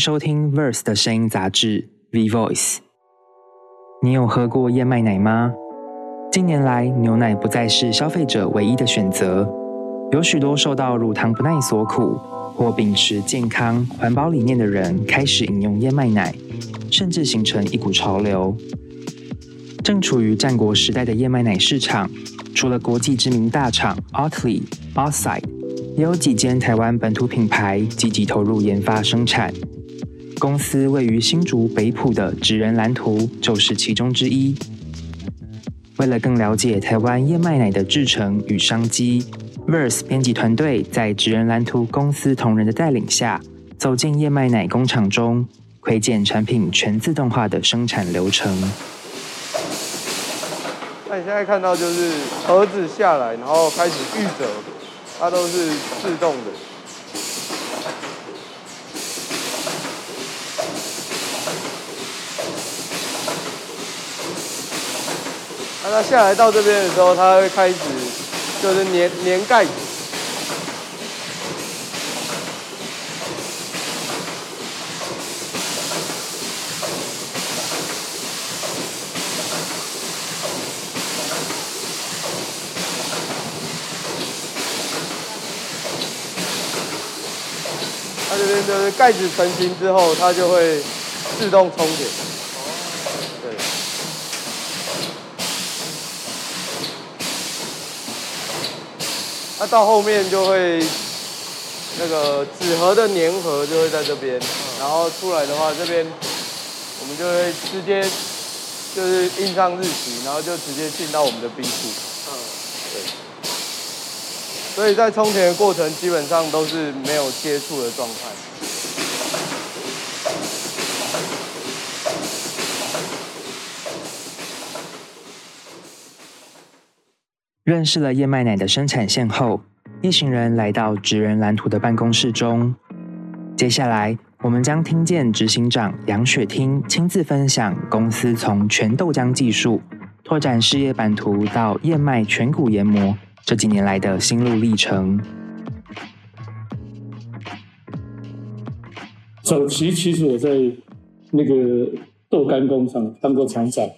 收听 Verse 的声音杂志 V Voice。你有喝过燕麦奶吗？近年来，牛奶不再是消费者唯一的选择，有许多受到乳糖不耐所苦或秉持健康环保理念的人开始饮用燕麦奶，甚至形成一股潮流。正处于战国时代的燕麦奶市场，除了国际知名大厂 Oatly、Outside。也有几间台湾本土品牌积极投入研发生产，公司位于新竹北埔的职人蓝图就是其中之一。为了更了解台湾燕麦奶的制成与商机，Verse 编辑团队在职人蓝图公司同仁的带领下，走进燕麦奶工厂中，窥见产品全自动化的生产流程。那你现在看到就是盒子下来，然后开始预折。它都是自动的。那它下来到这边的时候，它会开始就是粘粘盖子。它这边就是盖子成型之后，它就会自动充电。它到后面就会那个纸盒的粘合就会在这边，然后出来的话，这边我们就会直接就是印上日期，然后就直接进到我们的冰库。嗯。对。所以在充填的过程基本上都是没有接触的状态。认识了燕麦奶的生产线后，一行人来到职人蓝图的办公室中。接下来，我们将听见执行长杨雪听亲自分享公司从全豆浆技术拓展事业版图到燕麦全谷研磨。这几年来的心路历程。早期其实我在那个豆干工厂当过厂长，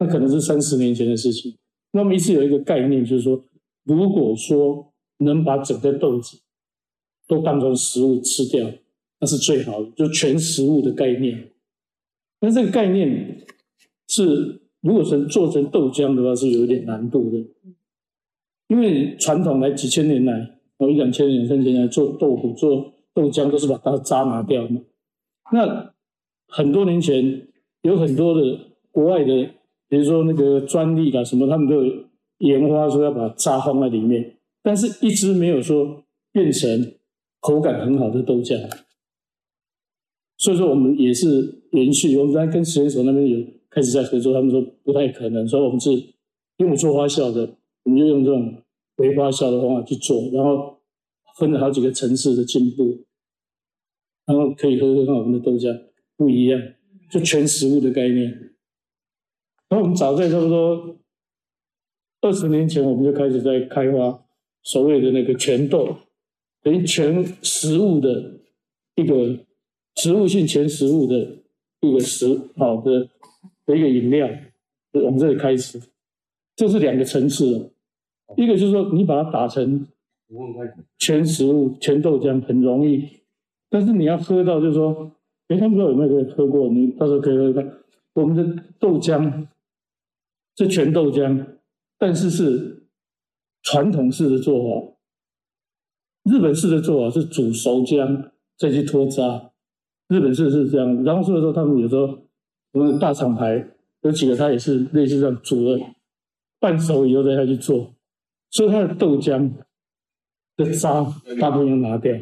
那可能是三十年前的事情。那么一直有一个概念，就是说，如果说能把整个豆子都当成食物吃掉，那是最好的，就全食物的概念。那这个概念是，如果是做成豆浆的话，是有一点难度的。因为传统来几千年来，哦一两千年、三千年来做豆腐、做豆浆，都是把它渣拿掉嘛。那很多年前有很多的国外的，比如说那个专利啊什么，他们都有研发说要把渣放在里面，但是一直没有说变成口感很好的豆浆。所以说我们也是延续，我们在跟实验所那边有开始在合作，他们说不太可能，所以我们是因为我做发酵的，我们就用这种。微发酵的方法去做，然后分了好几个层次的进步，然后可以喝喝看我们的豆浆不一样，就全食物的概念。然后我们早在差不多二十年前，我们就开始在开发所谓的那个全豆，等于全食物的一个植物性全食物的一个食好的的一个饮料，我们这里开始，这是两个层次。一个就是说，你把它打成全食物、全豆浆很容易，但是你要喝到，就是说，哎，他们不知道有没有人喝过，你到时候可以喝看。我们的豆浆是全豆浆，但是是传统式的做法。日本式的做法是煮熟浆再去脱渣，日本式是这样。然后所以说，他们有时候我们大厂牌有几个，他也是类似这样煮了半熟以后再下去做。所以他的豆浆的渣大部分要拿掉，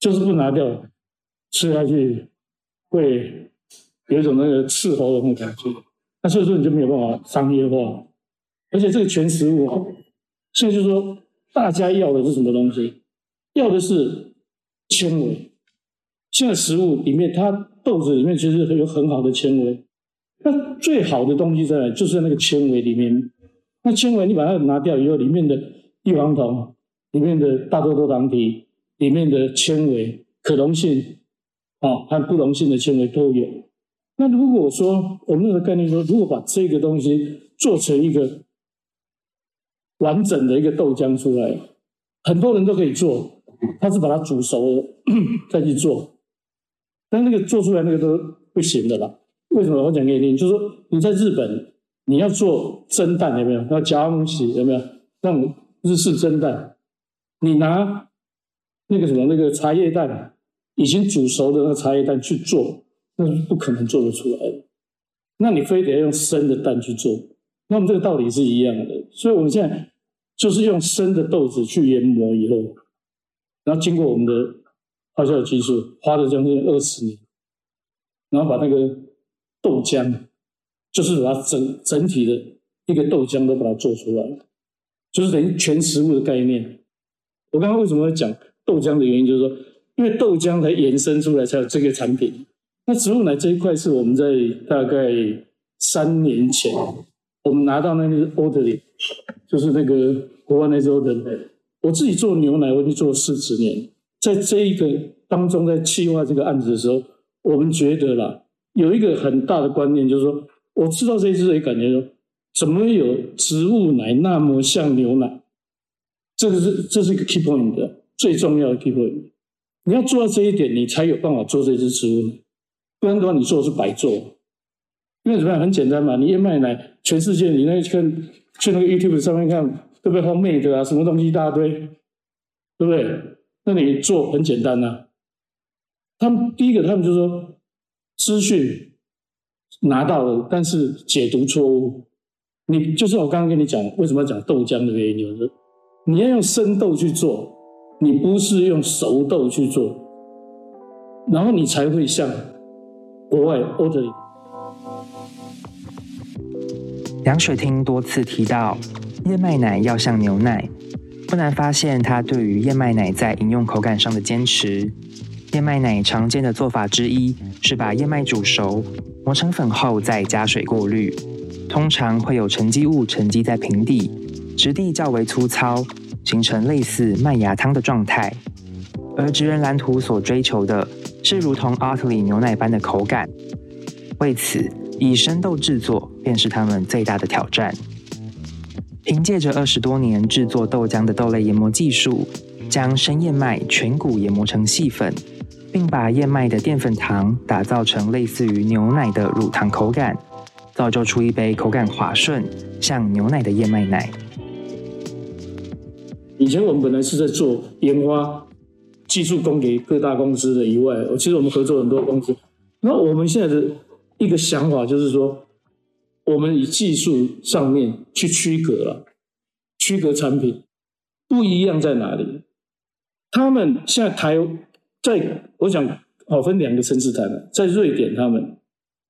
就是不拿掉，吃下去会有一种那个刺喉咙的感觉。那所以说你就没有办法商业化，而且这个全食物，所以就说大家要的是什么东西？要的是纤维。现在食物里面，它豆子里面其实有很好的纤维。那最好的东西在哪？就是在那个纤维里面。那纤维你把它拿掉以后，里面的异黄酮、里面的大多多糖体、里面的纤维可溶性啊和不溶性的纤维都有。那如果说我们那个概念说，如果把这个东西做成一个完整的一个豆浆出来，很多人都可以做，他是把它煮熟了再去做，但那个做出来那个都不行的啦。为什么？我讲给你听，就是说你在日本，你要做蒸蛋有没有？要加东西有没有？那种日式蒸蛋，你拿那个什么那个茶叶蛋，已经煮熟的那个茶叶蛋去做，那是不可能做得出来的。那你非得要用生的蛋去做，那么这个道理是一样的。所以我们现在就是用生的豆子去研磨以后，然后经过我们的发酵技术，花了将近二十年，然后把那个豆浆，就是把它整整体的一个豆浆都把它做出来，就是等于全食物的概念。我刚刚为什么会讲豆浆的原因，就是说，因为豆浆才延伸出来才有这个产品。那植物奶这一块是我们在大概三年前，我们拿到那个 order，就是那个国外那支 order。我自己做牛奶，我已经做了四十年，在这一个当中，在企划这个案子的时候，我们觉得啦，有一个很大的观念，就是说，我知道这一支也感觉说，怎么有植物奶那么像牛奶？这个是这是一个 key point 的最重要的 key point。你要做到这一点，你才有办法做这支植物奶。不然的话，你做是白做。因为怎么样？很简单嘛，你燕麦奶，全世界你那看去那个 YouTube 上面看，对不对？Homemade 啊，什么东西一大堆，对不对？那你做很简单呐。他们第一个，他们就说资讯拿到了，但是解读错误。你就是我刚刚跟你讲，为什么要讲豆浆的原因，就是你要用生豆去做，你不是用熟豆去做，然后你才会像。国外 order。杨水听多次提到燕麦奶要像牛奶，不难发现他对于燕麦奶在饮用口感上的坚持。燕麦奶常见的做法之一是把燕麦煮熟，磨成粉后再加水过滤，通常会有沉积物沉积在平底，质地较为粗糙，形成类似麦芽汤的状态。而职人蓝图所追求的。是如同阿特里牛奶般的口感，为此以生豆制作便是他们最大的挑战。凭借着二十多年制作豆浆的豆类研磨技术，将生燕麦全谷研磨成细粉，并把燕麦的淀粉糖打造成类似于牛奶的乳糖口感，造就出一杯口感滑顺、像牛奶的燕麦奶。以前我们本来是在做研发。技术供给各大公司的以外，其实我们合作很多公司。那我们现在的一个想法就是说，我们以技术上面去区隔了，区隔产品不一样在哪里？他们现在台在，我想好分两个层次谈了。在瑞典，他们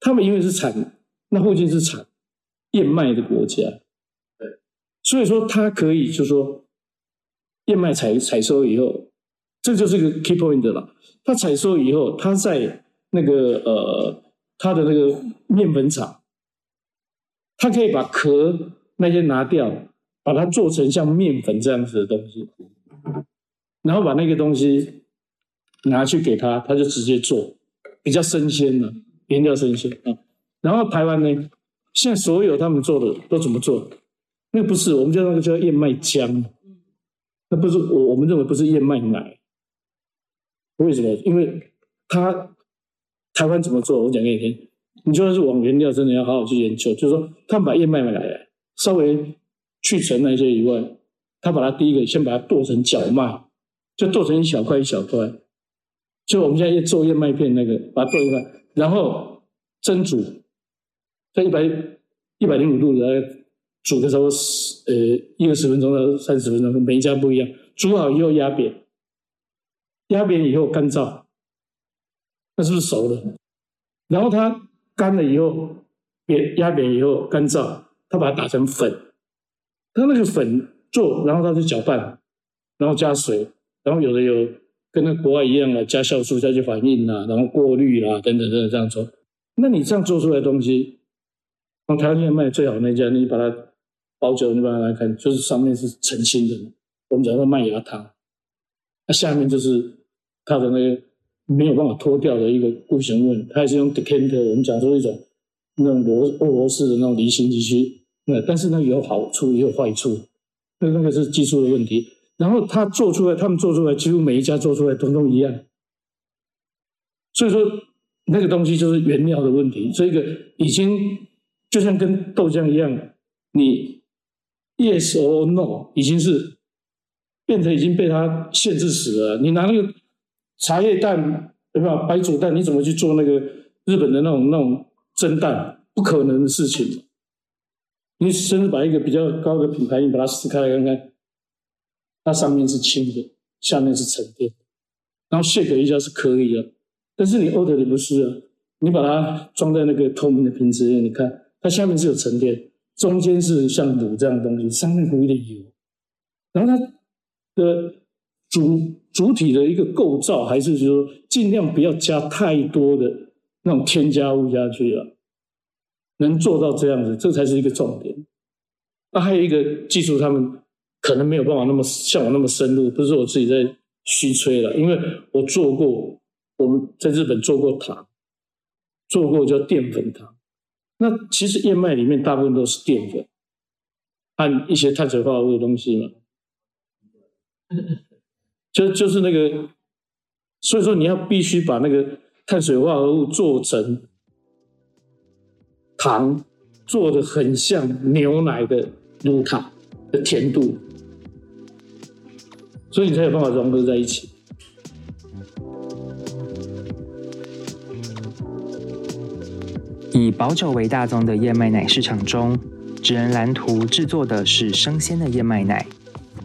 他们因为是产那附近是产燕麦的国家，所以说它可以就说燕麦采采收以后。这就是一个 key point 了。他采收以后，他在那个呃，他的那个面粉厂，他可以把壳那些拿掉，把它做成像面粉这样子的东西，然后把那个东西拿去给他，他就直接做，比较生鲜了，原料生鲜啊。然后台湾呢，现在所有他们做的都怎么做？那不是我们叫那个叫燕麦浆，那不是我我们认为不是燕麦奶。为什么？因为他台湾怎么做？我讲给你听。你就算是往原料，真的要好好去研究。就是说，他们把燕麦买来，稍微去尘那些以外，他把它第一个先把它剁成角麦，就剁成一小块一小块。就我们现在做燕麦片那个，把它剁一块，然后蒸煮，在一百一百零五度来煮的时候，呃，一二十分钟到三十分钟，每一家不一样。煮好以后压扁。压扁以后干燥，那是不是熟了？然后它干了以后，扁压扁以后干燥，它把它打成粉。它那个粉做，然后它就搅拌，然后加水，然后有的有跟那国外一样的加酵素下去反应啊，然后过滤啦等等等等这样做。那你这样做出来的东西，从台湾现在卖最好那家，你把它包久，你把它来看，就是上面是澄清的，我们讲说麦芽糖，那下面就是。它的那个没有办法脱掉的一个固形物，它还是用 decanter，我们讲说一种那种罗俄罗斯的那种离心机去，那但是那有好处也有坏处，那那个是技术的问题。然后他做出来，他们做出来，几乎每一家做出来通通一样。所以说那个东西就是原料的问题，这个已经就像跟豆浆一样，你 yes or no 已经是变成已经被它限制死了。你拿那个茶叶蛋对吧，白煮蛋，你怎么去做那个日本的那种那种蒸蛋？不可能的事情。你甚至把一个比较高的品牌，你把它撕开来看看。它上面是轻的，下面是沉淀，然后 shake 一下是可以的，但是你 order 的不是啊，你把它装在那个透明的瓶子里，你看它下面是有沉淀，中间是像卤这样的东西，上面涂一点油，然后它的主主体的一个构造还是说尽量不要加太多的那种添加物下去啊，能做到这样子，这才是一个重点。那还有一个技术，他们。可能没有办法那么像我那么深入，不是我自己在虚吹了，因为我做过，我们在日本做过糖，做过叫淀粉糖。那其实燕麦里面大部分都是淀粉，按一些碳水化合物的东西嘛，就就是那个，所以说你要必须把那个碳水化合物做成糖，做的很像牛奶的乳糖的甜度。所以你才有办法融合在一起。以保酒为大宗的燕麦奶市场中，纸人蓝图制作的是生鲜的燕麦奶，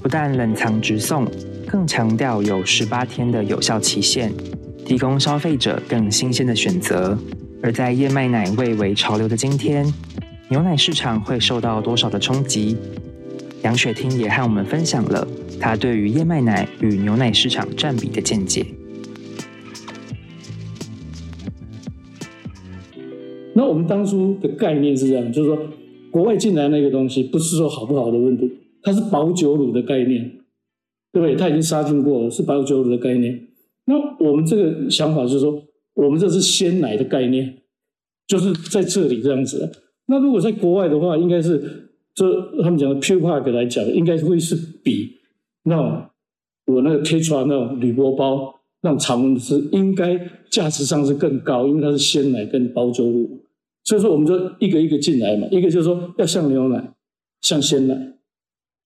不但冷藏直送，更强调有十八天的有效期限，提供消费者更新鲜的选择。而在燕麦奶蔚为潮流的今天，牛奶市场会受到多少的冲击？杨雪听也和我们分享了。他对于燕麦奶与牛奶市场占比的见解。那我们当初的概念是这样，就是说，国外进来那个东西不是说好不好的问题，它是保酒乳的概念，对不对？它已经杀菌过了，是保酒乳的概念。那我们这个想法就是说，我们这是鲜奶的概念，就是在这里这样子。那如果在国外的话，应该是这他们讲的 pure park 来讲，应该会是比。那我那个贴出来那种铝箔包，那种常温是应该价值上是更高，因为它是鲜奶跟包酒乳，所以说我们就一个一个进来嘛，一个就是说要像牛奶，像鲜奶，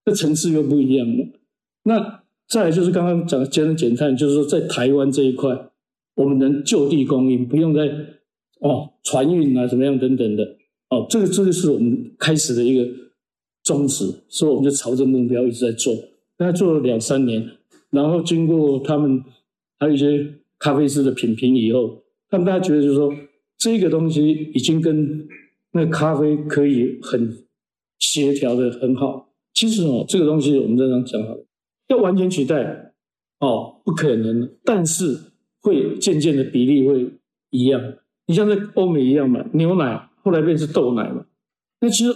这层次又不一样了。那再来就是刚刚讲的节能减碳，就是说在台湾这一块，我们能就地供应，不用再哦船运啊怎么样等等的哦，这个这个是我们开始的一个宗旨，所以我们就朝着目标一直在做。大概做了两三年，然后经过他们还有一些咖啡师的品评以后，他们大家觉得就是说，这个东西已经跟那咖啡可以很协调的很好。其实哦，这个东西我们这样讲好了，要完全取代哦，不可能。但是会渐渐的比例会一样。你像在欧美一样嘛，牛奶后来变成豆奶嘛。那其实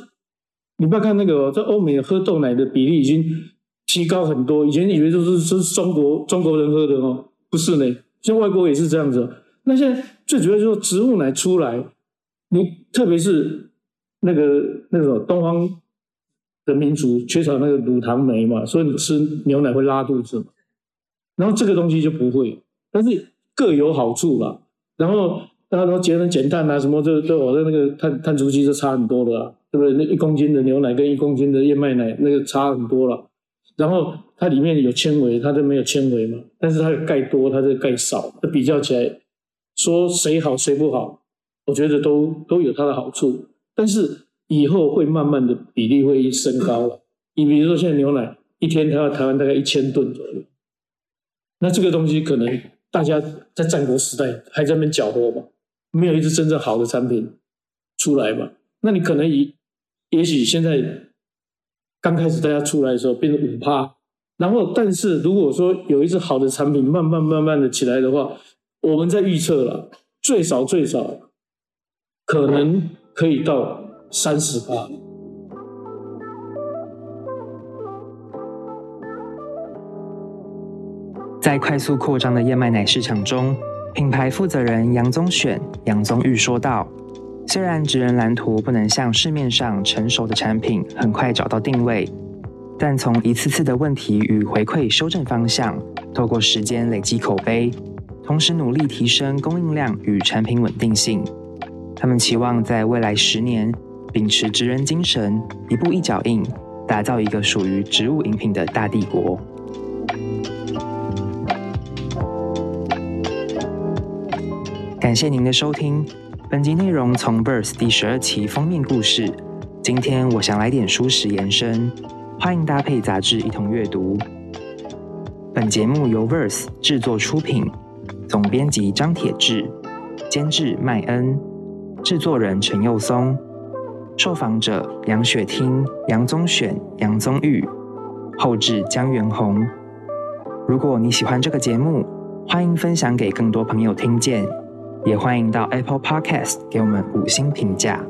你不要看那个在欧美喝豆奶的比例已经。提高很多，以前以为都是是中国中国人喝的哦，不是呢，像外国也是这样子。那现在最主要就是植物奶出来，你特别是那个那个东方的民族缺少那个乳糖酶嘛，所以你吃牛奶会拉肚子嘛。然后这个东西就不会，但是各有好处啦。然后大家都节能减碳啊，什么这这我的那个碳碳足迹就差很多了，对不对？那一公斤的牛奶跟一公斤的燕麦奶那个差很多了。然后它里面有纤维，它就没有纤维嘛。但是它的钙多，它的钙少，它比较起来，说谁好谁不好，我觉得都都有它的好处。但是以后会慢慢的比例会升高了。你比如说现在牛奶一天它要台湾大概一千吨左右，那这个东西可能大家在战国时代还在那边搅和嘛，没有一支真正好的产品出来嘛。那你可能以也许现在。刚开始大家出来的时候变成五趴，然后但是如果说有一只好的产品慢慢慢慢的起来的话，我们在预测了最少最少可能可以到三十趴。在快速扩张的燕麦奶市场中，品牌负责人杨宗选、杨宗玉说道：“虽然职人蓝图不能像市面上成熟的产品很快找到定位，但从一次次的问题与回馈修正方向，透过时间累积口碑，同时努力提升供应量与产品稳定性。他们期望在未来十年，秉持职人精神，一步一脚印，打造一个属于植物饮品的大帝国。”感谢您的收听，本集内容从《Verse》第十二期封面故事。今天我想来点舒适延伸，欢迎搭配杂志一同阅读。本节目由《Verse》制作出品，总编辑张铁志，监制麦恩，制作人陈佑松，受访者杨雪汀、杨宗选、杨宗玉，后制江元红。如果你喜欢这个节目，欢迎分享给更多朋友听见。也欢迎到 Apple Podcast 给我们五星评价。